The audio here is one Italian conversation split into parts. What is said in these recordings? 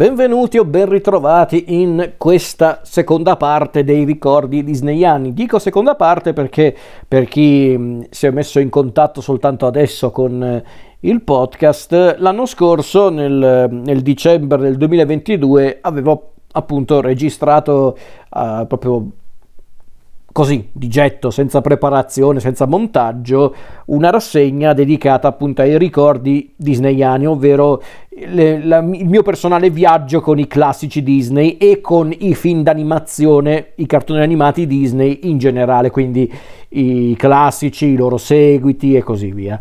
Benvenuti o ben ritrovati in questa seconda parte dei ricordi disneyani. Dico seconda parte perché per chi mm, si è messo in contatto soltanto adesso con eh, il podcast, l'anno scorso, nel, nel dicembre del 2022, avevo appunto registrato uh, proprio così, di getto, senza preparazione, senza montaggio, una rassegna dedicata appunto ai ricordi disneyani, ovvero le, la, il mio personale viaggio con i classici Disney e con i film d'animazione, i cartoni animati Disney in generale, quindi i classici, i loro seguiti e così via.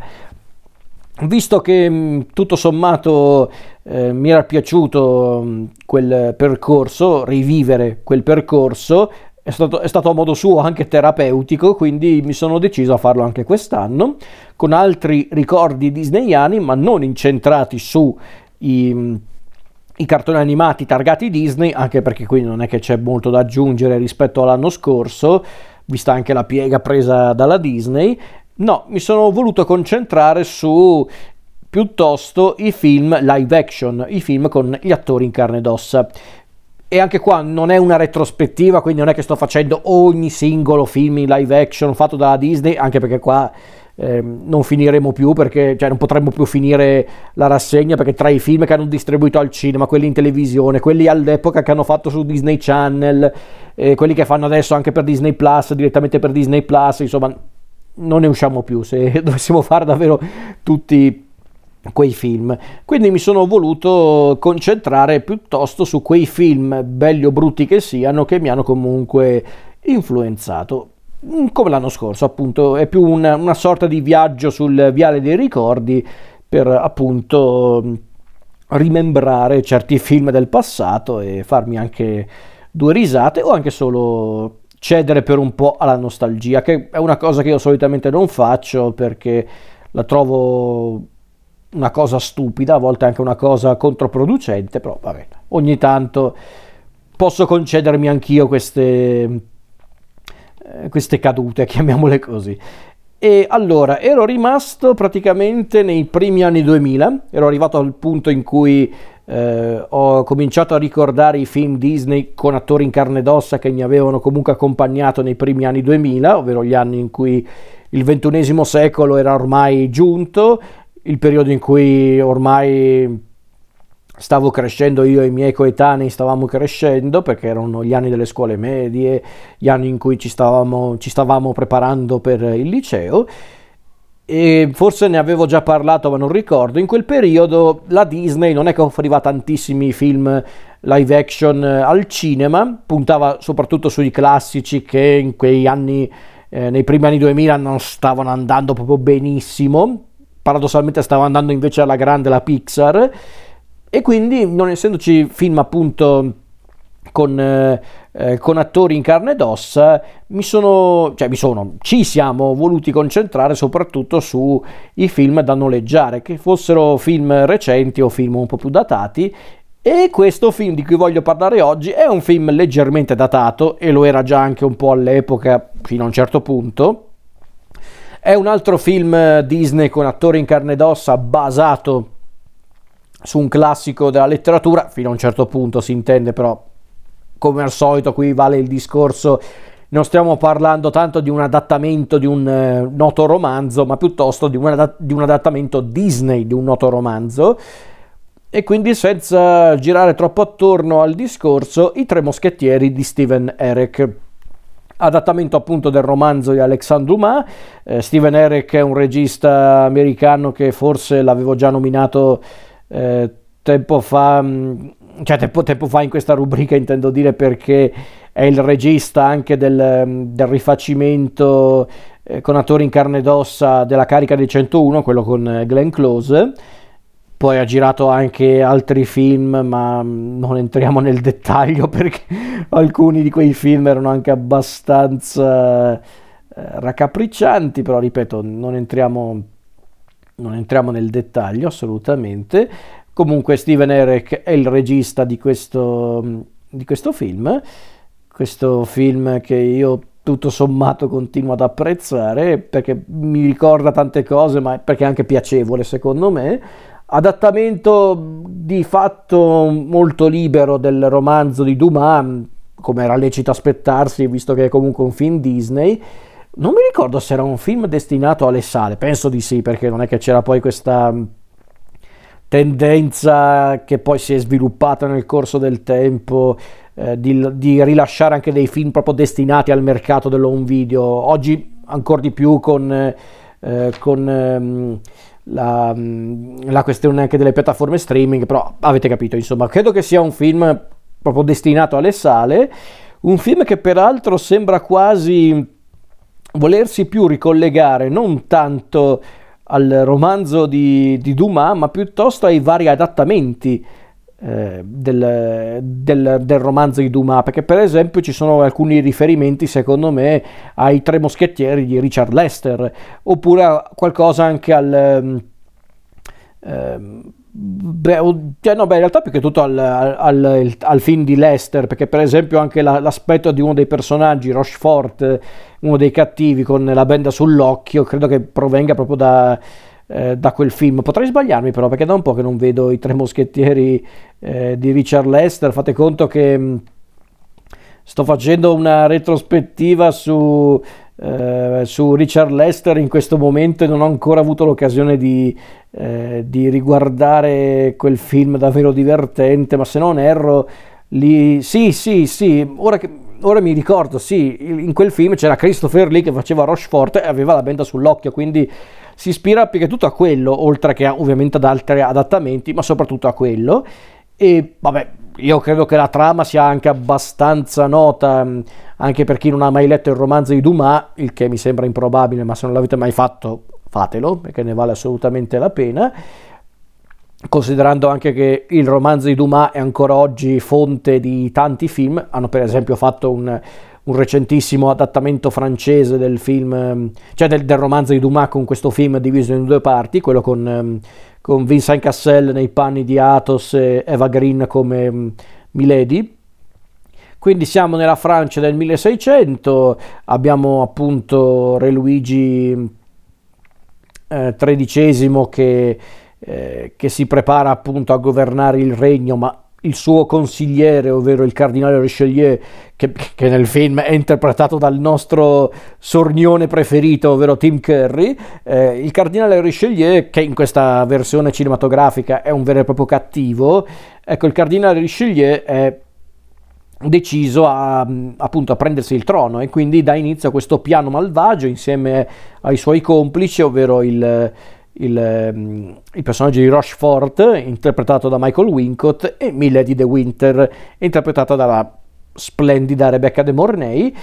Visto che tutto sommato eh, mi era piaciuto quel percorso, rivivere quel percorso, è stato, è stato, a modo suo anche terapeutico, quindi mi sono deciso a farlo anche quest'anno, con altri ricordi disneyani, ma non incentrati su i, i cartoni animati targati Disney, anche perché qui non è che c'è molto da aggiungere rispetto all'anno scorso, vista anche la piega presa dalla Disney. No, mi sono voluto concentrare su piuttosto i film live action, i film con gli attori in carne ed ossa e anche qua non è una retrospettiva, quindi non è che sto facendo ogni singolo film in live action fatto da Disney, anche perché qua eh, non finiremo più, perché cioè, non potremmo più finire la rassegna, perché tra i film che hanno distribuito al cinema, quelli in televisione, quelli all'epoca che hanno fatto su Disney Channel, eh, quelli che fanno adesso anche per Disney Plus, direttamente per Disney Plus, insomma, non ne usciamo più, se dovessimo fare davvero tutti quei film. Quindi mi sono voluto concentrare piuttosto su quei film, belli o brutti che siano, che mi hanno comunque influenzato. Mm, come l'anno scorso, appunto, è più una, una sorta di viaggio sul viale dei ricordi per appunto rimembrare certi film del passato e farmi anche due risate o anche solo cedere per un po' alla nostalgia, che è una cosa che io solitamente non faccio perché la trovo una cosa stupida, a volte anche una cosa controproducente, però vabbè, ogni tanto posso concedermi anch'io queste, eh, queste cadute, chiamiamole così. E allora, ero rimasto praticamente nei primi anni 2000, ero arrivato al punto in cui eh, ho cominciato a ricordare i film Disney con attori in carne ed ossa che mi avevano comunque accompagnato nei primi anni 2000, ovvero gli anni in cui il ventunesimo secolo era ormai giunto il periodo in cui ormai stavo crescendo io e i miei coetanei stavamo crescendo perché erano gli anni delle scuole medie, gli anni in cui ci stavamo, ci stavamo preparando per il liceo. E forse ne avevo già parlato ma non ricordo, in quel periodo la Disney non è che offriva tantissimi film live action al cinema, puntava soprattutto sui classici che in quei anni, eh, nei primi anni 2000 non stavano andando proprio benissimo, paradossalmente stava andando invece alla grande la Pixar e quindi non essendoci film appunto con, eh, con, attori in carne ed ossa, mi sono, cioè mi sono, ci siamo voluti concentrare soprattutto sui film da noleggiare, che fossero film recenti o film un po' più datati. E questo film di cui voglio parlare oggi è un film leggermente datato e lo era già anche un po' all'epoca fino a un certo punto, è un altro film eh, Disney con attori in carne ed ossa basato su un classico della letteratura, fino a un certo punto si intende, però come al solito qui vale il discorso, non stiamo parlando tanto di un adattamento di un eh, noto romanzo, ma piuttosto di un, di un adattamento Disney di un noto romanzo. E quindi senza girare troppo attorno al discorso, I Tre Moschettieri di Steven Eric adattamento appunto del romanzo di Alexandre Dumas. Eh, Steven Eric è un regista americano che forse l'avevo già nominato eh, tempo fa, mm, cioè tempo, tempo, fa in questa rubrica intendo dire perché è il regista anche del, mm, del rifacimento eh, con attori in carne ed ossa della carica dei 101, quello con eh, Glenn Close poi ha girato anche altri film, ma non entriamo nel dettaglio perché alcuni di quei film erano anche abbastanza eh, raccapriccianti, però ripeto, non entriamo, non entriamo nel dettaglio assolutamente. Comunque Steven Eric è il regista di questo, di questo film, questo film che io tutto sommato continuo ad apprezzare perché mi ricorda tante cose, ma perché è anche piacevole secondo me adattamento di fatto molto libero del romanzo di Dumas, come era lecito aspettarsi, visto che è comunque un film Disney. Non mi ricordo se era un film destinato alle sale, penso di sì, perché non è che c'era poi questa tendenza che poi si è sviluppata nel corso del tempo eh, di, di, rilasciare anche dei film proprio destinati al mercato dell'home video. Oggi ancora di più con, eh, con ehm, la, la, questione anche delle piattaforme streaming, però avete capito, insomma, credo che sia un film proprio destinato alle sale, un film che peraltro sembra quasi volersi più ricollegare non tanto al romanzo di, di Dumas, ma piuttosto ai vari adattamenti eh, del, del, del, romanzo di Dumas, perché per esempio ci sono alcuni riferimenti secondo me ai Tre Moschettieri di Richard Lester, oppure qualcosa anche al... Eh, Beh, cioè no, beh, in realtà più che tutto al, al, al, film di Lester, perché per esempio anche la, l'aspetto di uno dei personaggi, Rochefort, uno dei cattivi con la benda sull'occhio, credo che provenga proprio da, eh, da quel film. Potrei sbagliarmi però, perché da un po' che non vedo i tre moschettieri eh, di Richard Lester. Fate conto che mm, sto facendo una retrospettiva su eh, su Richard Lester in questo momento e non ho ancora avuto l'occasione di, eh, di riguardare quel film davvero divertente, ma se non erro, lì... sì, sì, sì, ora che ora mi ricordo, sì, in quel film c'era Christopher Lee che faceva Rochefort e aveva la benda sull'occhio, quindi si ispira più che tutto a quello, oltre che ovviamente ad altri adattamenti, ma soprattutto a quello. E vabbè, io credo che la trama sia anche abbastanza nota, mm, anche per chi non ha mai letto il romanzo di Dumas, il che mi sembra improbabile, ma se non l'avete mai fatto, fatelo, perché ne vale assolutamente la pena. Considerando anche che il romanzo di Dumas è ancora oggi fonte di tanti film, hanno per esempio fatto un, un recentissimo adattamento francese del film, cioè del, del, romanzo di Dumas con questo film diviso in due parti, quello con con Vincent Cassel nei panni di Athos e Eva Green come Milady. Quindi siamo nella Francia del 1600, abbiamo appunto Re Luigi eh, XIII che, eh, che si prepara appunto a governare il regno, ma il suo consigliere, ovvero il cardinale Richelieu, che, che, nel film è interpretato dal nostro sornione preferito, ovvero Tim Curry, eh, il cardinale Richelieu, che in questa versione cinematografica è un vero e proprio cattivo, ecco, il cardinale Richelieu è deciso a, appunto a prendersi il trono e quindi dà inizio a questo piano malvagio insieme ai suoi complici, ovvero il il, ehm, il, personaggio di Rochefort, interpretato da Michael Wincott, e Milady de Winter, interpretata dalla splendida Rebecca de Mornay.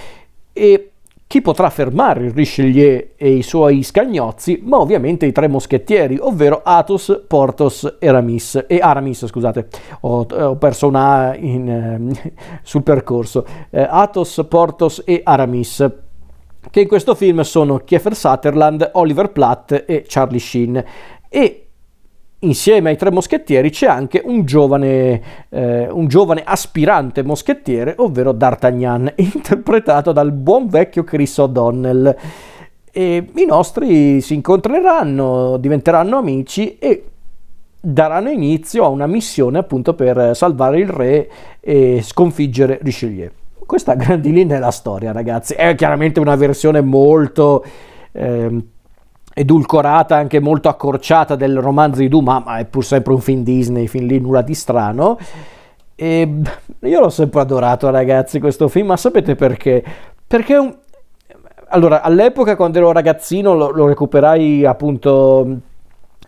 E chi potrà fermare il Richelieu e i suoi scagnozzi? Ma ovviamente i tre moschettieri, ovvero Athos, Porthos e Aramis. E Aramis, scusate, ho, ho perso una in, eh, sul percorso. Eh, Athos, Porthos e Aramis che in questo film sono Kiefer Sutherland, Oliver Platt e Charlie Sheen. E insieme ai tre moschettieri c'è anche un giovane, eh, un giovane aspirante moschettiere, ovvero D'Artagnan, interpretato dal buon vecchio Chris O'Donnell. E i nostri si incontreranno, diventeranno amici e daranno inizio a una missione appunto per salvare il re e sconfiggere Richelieu. Questa a grandi linee è la storia, ragazzi. È chiaramente una versione molto eh, edulcorata, anche molto accorciata del romanzo di Dumas, ma è pur sempre un film Disney, fin lì nulla di strano. E io l'ho sempre adorato, ragazzi, questo film, ma sapete perché? Perché un... Allora, all'epoca quando ero ragazzino lo, lo recuperai appunto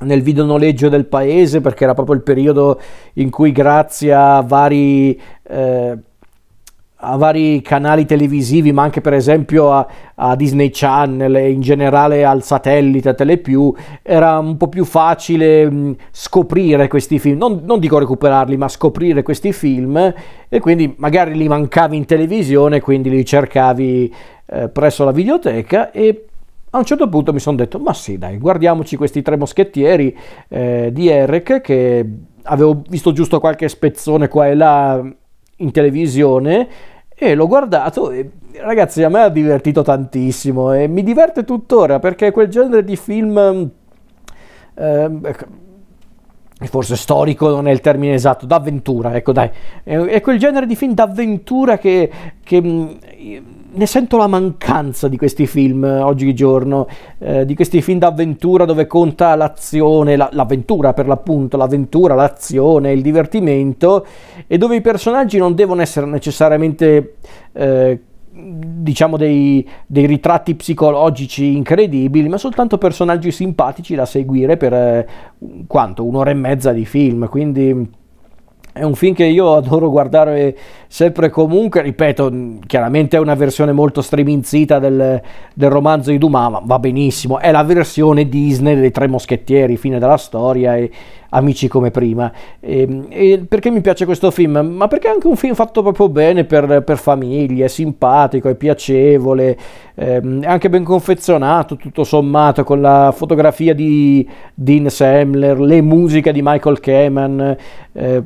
nel videonoleggio del paese perché era proprio il periodo in cui grazie a vari eh, a vari canali televisivi, ma anche per esempio a, a, Disney Channel e in generale al satellite, a Telepiù, era un po' più facile mh, scoprire questi film, non, non, dico recuperarli, ma scoprire questi film. E quindi magari li mancavi in televisione, quindi li cercavi eh, presso la videoteca e a un certo punto mi sono detto, ma sì dai, guardiamoci questi tre moschettieri eh, di Eric che avevo visto giusto qualche spezzone qua e là in televisione e l'ho guardato e ragazzi a me ha divertito tantissimo e mi diverte tuttora perché quel genere di film eh, forse storico non è il termine esatto, d'avventura, ecco dai, è, quel genere di film d'avventura che, che mm, ne sento la mancanza di questi film oggigiorno, eh, di questi film d'avventura dove conta l'azione, la, l'avventura per l'appunto, l'avventura, l'azione, il divertimento e dove i personaggi non devono essere necessariamente eh, diciamo dei, dei, ritratti psicologici incredibili, ma soltanto personaggi simpatici da seguire per eh, quanto? Un'ora e mezza di film, quindi è un film che io adoro guardare sempre e comunque, ripeto, chiaramente è una versione molto streminzita del, del romanzo di Dumas, ma va benissimo, è la versione Disney dei Tre Moschettieri, fine della storia e amici come prima. E, e perché mi piace questo film? Ma perché è anche un film fatto proprio bene per, per famiglie, è simpatico, è piacevole, ehm, è anche ben confezionato, tutto sommato, con la fotografia di Dean Samler, le musiche di Michael Kamen. Eh,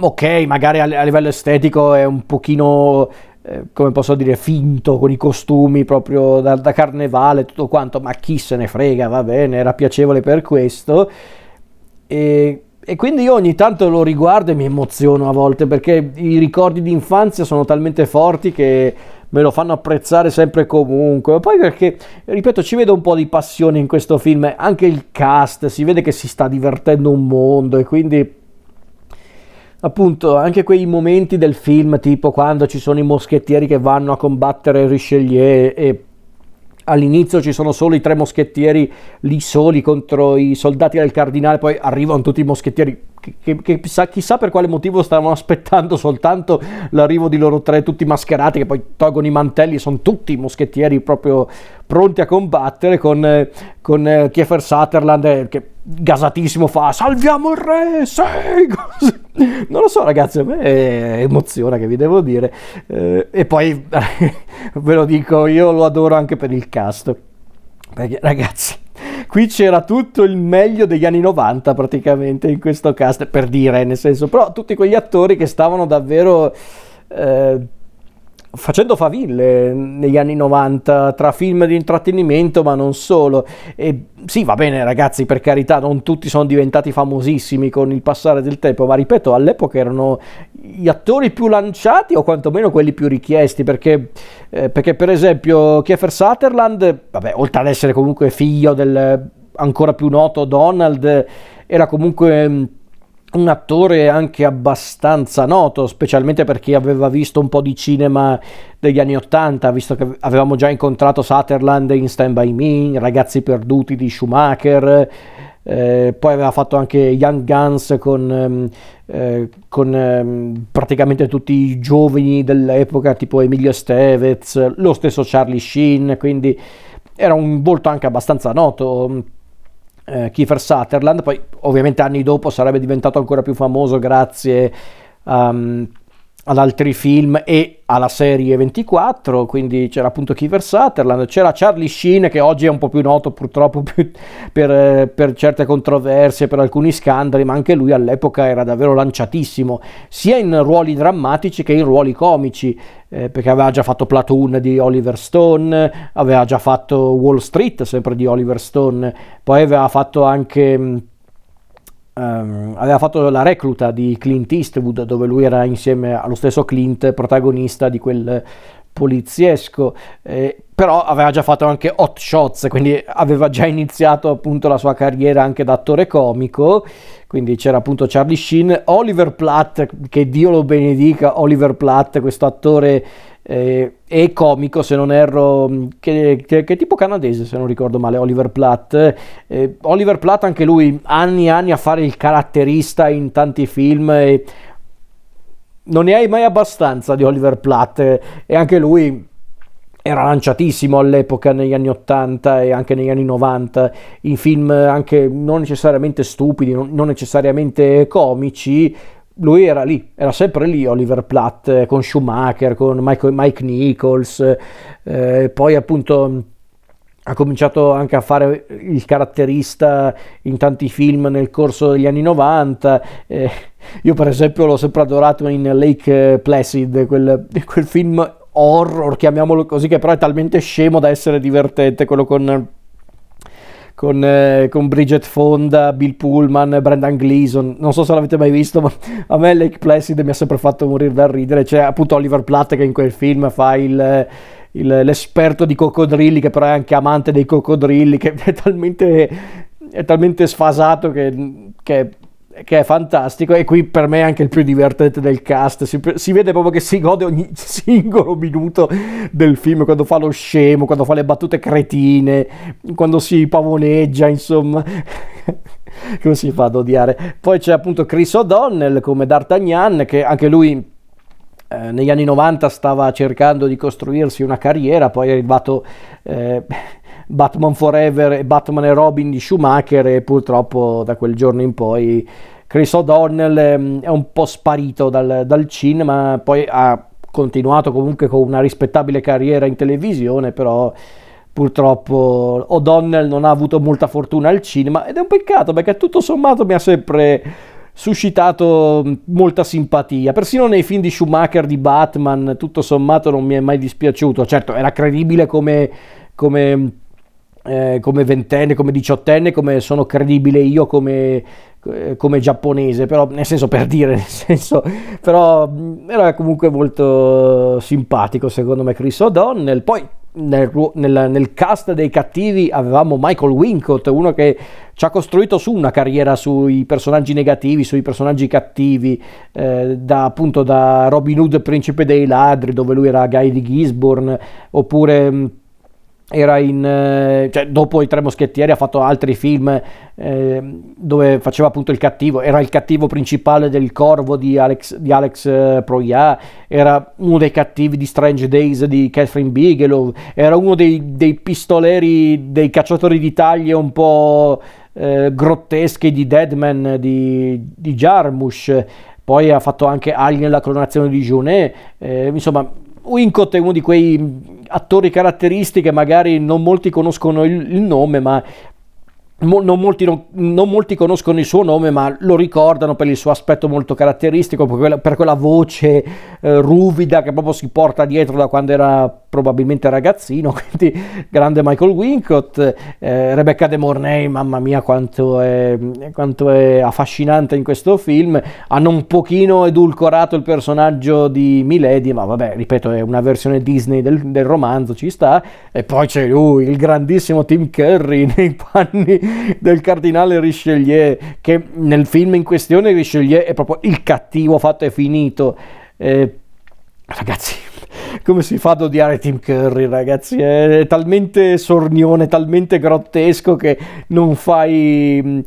ok, magari a, a livello estetico è un pochino eh, come posso dire, finto con i costumi proprio da, da, carnevale, tutto quanto, ma chi se ne frega, va bene, era piacevole per questo. E, e, quindi io ogni tanto lo riguardo e mi emoziono a volte perché i ricordi di infanzia sono talmente forti che me lo fanno apprezzare sempre e comunque. Poi perché, ripeto, ci vedo un po' di passione in questo film, anche il cast, si vede che si sta divertendo un mondo e quindi appunto anche quei momenti del film tipo quando ci sono i moschettieri che vanno a combattere Richelieu e all'inizio ci sono solo i tre moschettieri lì soli contro i soldati del cardinale poi arrivano tutti i moschettieri. Che, che, che chissà, chissà, per quale motivo stavano aspettando soltanto l'arrivo di loro tre tutti mascherati che poi tolgono i mantelli sono tutti moschettieri proprio pronti a combattere con, con eh, Kiefer Sutherland eh, che gasatissimo fa salviamo il re sei così. Non lo so ragazzi a me emoziona che vi devo dire. Eh, e poi ve lo dico io lo adoro anche per il cast perché ragazzi qui c'era tutto il meglio degli anni 90 praticamente in questo cast per dire nel senso però tutti quegli attori che stavano davvero eh, facendo faville negli anni 90 tra film di intrattenimento ma non solo. E sì va bene ragazzi per carità non tutti sono diventati famosissimi con il passare del tempo ma ripeto all'epoca erano gli attori più lanciati o quantomeno quelli più richiesti perché, eh, perché per esempio Kiefer Sutherland vabbè oltre ad essere comunque figlio del ancora più noto Donald era comunque un attore anche abbastanza noto, specialmente per chi aveva visto un po' di cinema degli anni Ottanta, visto che avevamo già incontrato Sutherland in Stand By Me, Ragazzi Perduti di Schumacher, eh, poi aveva fatto anche Young Guns con, ehm, eh, con eh, praticamente tutti i giovani dell'epoca, tipo Emilio Stevez, lo stesso Charlie Sheen, quindi era un volto anche abbastanza noto eh, Kiefer Sutherland, poi ovviamente anni dopo sarebbe diventato ancora più famoso grazie um, ad altri film e alla serie 24, quindi c'era appunto Kiefer Sutherland, c'era Charlie Sheen che oggi è un po' più noto purtroppo più per, per, certe controversie, per alcuni scandali, ma anche lui all'epoca era davvero lanciatissimo, sia in ruoli drammatici che in ruoli comici, eh, perché aveva già fatto Platoon di Oliver Stone, aveva già fatto Wall Street sempre di Oliver Stone, poi aveva fatto anche Um, aveva fatto la recluta di Clint Eastwood dove lui era insieme allo stesso Clint protagonista di quel poliziesco. Eh, però aveva già fatto anche Hot Shots quindi aveva già iniziato appunto la sua carriera anche da attore comico. Quindi c'era appunto Charlie Sheen Oliver Platt che Dio lo benedica Oliver Platt questo attore eh, e comico se non erro, mm, che, che, che, tipo canadese se non ricordo male, Oliver Platt. Eh, Oliver Platt anche lui anni e anni a fare il caratterista in tanti film e non ne hai mai abbastanza di Oliver Platt e anche lui era lanciatissimo all'epoca negli anni 80 e anche negli anni 90 in film anche non necessariamente stupidi, non, non necessariamente comici, lui era lì, era sempre lì Oliver Platt eh, con Schumacher, con Mike, Mike Nichols, eh, poi appunto ha cominciato anche a fare il caratterista in tanti film nel corso degli anni 90. Eh, io per esempio l'ho sempre adorato in Lake Placid, quel, quel film horror, chiamiamolo così, che però è talmente scemo da essere divertente, quello con con, eh, con, Bridget Fonda, Bill Pullman, Brendan Gleeson. Non so se l'avete mai visto, ma a me Lake Placid mi ha sempre fatto morire dal ridere. C'è appunto Oliver Platt che in quel film fa il, il, l'esperto di coccodrilli, che però è anche amante dei coccodrilli, che è talmente, è talmente sfasato che, che che è fantastico e qui per me è anche il più divertente del cast. Si, si, vede proprio che si gode ogni singolo minuto del film quando fa lo scemo quando fa le battute cretine quando si pavoneggia insomma. Come si fa ad odiare? Poi c'è appunto Chris O'Donnell come D'Artagnan che anche lui eh, negli anni 90 stava cercando di costruirsi una carriera poi è arrivato eh, Batman Forever e Batman e Robin di Schumacher e purtroppo da quel giorno in poi Chris O'Donnell ehm, è un po' sparito dal, dal cinema, poi ha continuato comunque con una rispettabile carriera in televisione, però purtroppo O'Donnell non ha avuto molta fortuna al cinema ed è un peccato perché tutto sommato mi ha sempre suscitato molta simpatia. Persino nei film di Schumacher di Batman, tutto sommato non mi è mai dispiaciuto. Certo, era credibile come, come eh, come ventenne, come diciottenne, come sono credibile io come, eh, come, giapponese, però nel senso per dire, nel senso, però era comunque molto simpatico secondo me Chris O'Donnell. Poi nel, nel, nel, cast dei cattivi avevamo Michael Wincott, uno che ci ha costruito su una carriera sui personaggi negativi, sui personaggi cattivi, eh, da, appunto da Robin Hood, principe dei ladri, dove lui era Guy di Gisborne, oppure era in, eh, cioè, dopo i Tre Moschettieri ha fatto altri film eh, dove faceva appunto il cattivo, era il cattivo principale del Corvo di Alex, di Alex eh, Proyà, era uno dei cattivi di Strange Days di Catherine Bigelow, era uno dei, dei pistoleri, dei cacciatori di taglie un po' eh, grotteschi di Deadman di, di Jarmusch, poi ha fatto anche Alien la clonazione di Junet, eh, insomma Wincott è uno di quei attori caratteristiche, magari non molti conoscono il, il nome, ma non molti, non, non molti, conoscono il suo nome, ma lo ricordano per il suo aspetto molto caratteristico, per quella, per quella voce eh, ruvida che proprio si porta dietro da quando era probabilmente ragazzino. Quindi grande Michael Wincott, eh, Rebecca De Mornay, mamma mia quanto è, quanto è, affascinante in questo film. Hanno un pochino edulcorato il personaggio di Milady, ma vabbè, ripeto, è una versione Disney del, del romanzo, ci sta. E poi c'è lui, il grandissimo Tim Curry nei panni del cardinale Richelieu, che nel film in questione Richelieu è proprio il cattivo fatto e finito. Eh, ragazzi, come si fa ad odiare Tim Curry, ragazzi? È talmente sornione, talmente grottesco che non fai...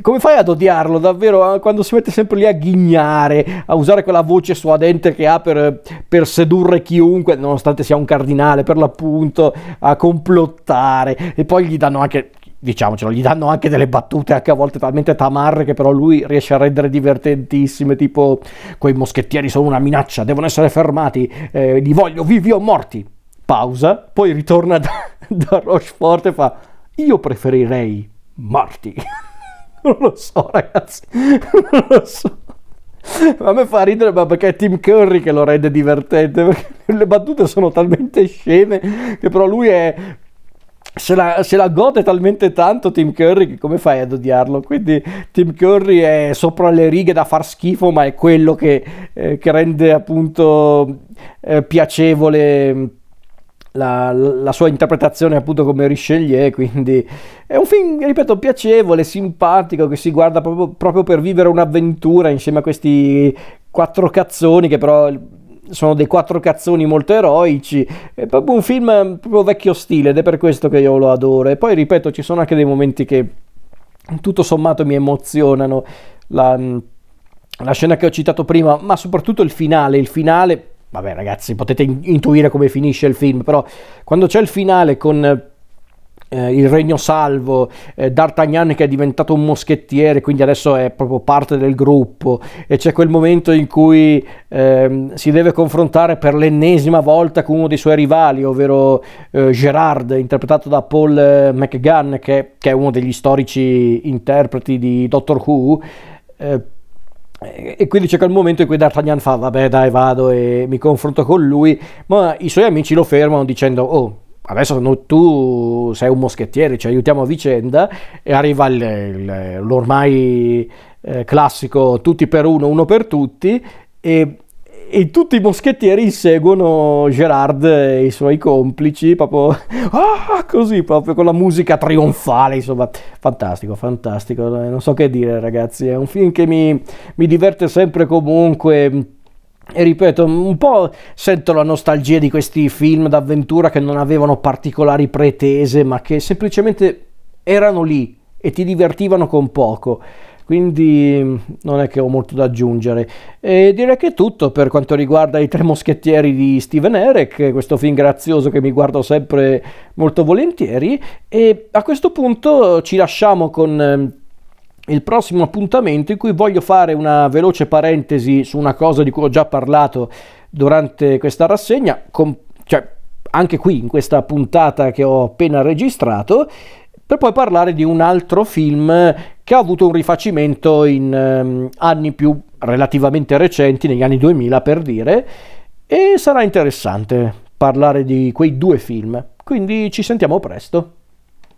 come fai ad odiarlo davvero quando si mette sempre lì a ghignare, a usare quella voce suadente che ha per, per sedurre chiunque, nonostante sia un cardinale per l'appunto, a complottare e poi gli danno anche diciamocelo, gli danno anche delle battute anche a volte talmente tamarre che però lui riesce a rendere divertentissime, tipo quei moschettieri sono una minaccia, devono essere fermati, eh, li voglio vivi o morti. Pausa, poi ritorna da, da Rochefort e fa io preferirei morti. non lo so ragazzi, non lo so. a me fa ridere ma perché è Tim Curry che lo rende divertente perché le battute sono talmente sceme che però lui è se la, se la, gode talmente tanto Tim Curry che come fai ad odiarlo? Quindi Tim Curry è sopra le righe da far schifo, ma è quello che, eh, che rende appunto eh, piacevole la, la, sua interpretazione appunto come Richelieu. Quindi è un film, ripeto, piacevole, simpatico, che si guarda proprio, proprio per vivere un'avventura insieme a questi quattro cazzoni che però sono dei quattro cazzoni molto eroici, è proprio un film proprio vecchio stile ed è per questo che io lo adoro. E poi ripeto, ci sono anche dei momenti che tutto sommato mi emozionano. La, la scena che ho citato prima, ma soprattutto il finale, il finale, vabbè ragazzi, potete intuire come finisce il film, però quando c'è il finale con eh, il regno salvo, eh, D'Artagnan che è diventato un moschettiere, quindi adesso è proprio parte del gruppo, e c'è quel momento in cui eh, si deve confrontare per l'ennesima volta con uno dei suoi rivali, ovvero eh, Gerard, interpretato da Paul eh, McGann, che, che, è uno degli storici interpreti di Doctor Who. Eh, e quindi c'è quel momento in cui D'Artagnan fa vabbè dai vado e mi confronto con lui ma i suoi amici lo fermano dicendo oh adesso no, tu sei un moschettiere, ci aiutiamo a vicenda e arriva il, il, l'ormai eh, classico tutti per uno, uno per tutti e, e tutti i moschettieri seguono Gerard e i suoi complici proprio ah, così, proprio con la musica trionfale, insomma, fantastico, fantastico, non so che dire ragazzi, è un film che mi, mi diverte sempre comunque e ripeto, un po' sento la nostalgia di questi film d'avventura che non avevano particolari pretese, ma che semplicemente erano lì e ti divertivano con poco. Quindi non è che ho molto da aggiungere. E direi che è tutto per quanto riguarda i tre moschettieri di Steven Eric, questo film grazioso che mi guardo sempre molto volentieri. E a questo punto ci lasciamo con il prossimo appuntamento in cui voglio fare una veloce parentesi su una cosa di cui ho già parlato durante questa rassegna, con, cioè anche qui in questa puntata che ho appena registrato, per poi parlare di un altro film che ha avuto un rifacimento in um, anni più relativamente recenti, negli anni 2000 per dire, e sarà interessante parlare di quei due film. Quindi ci sentiamo presto.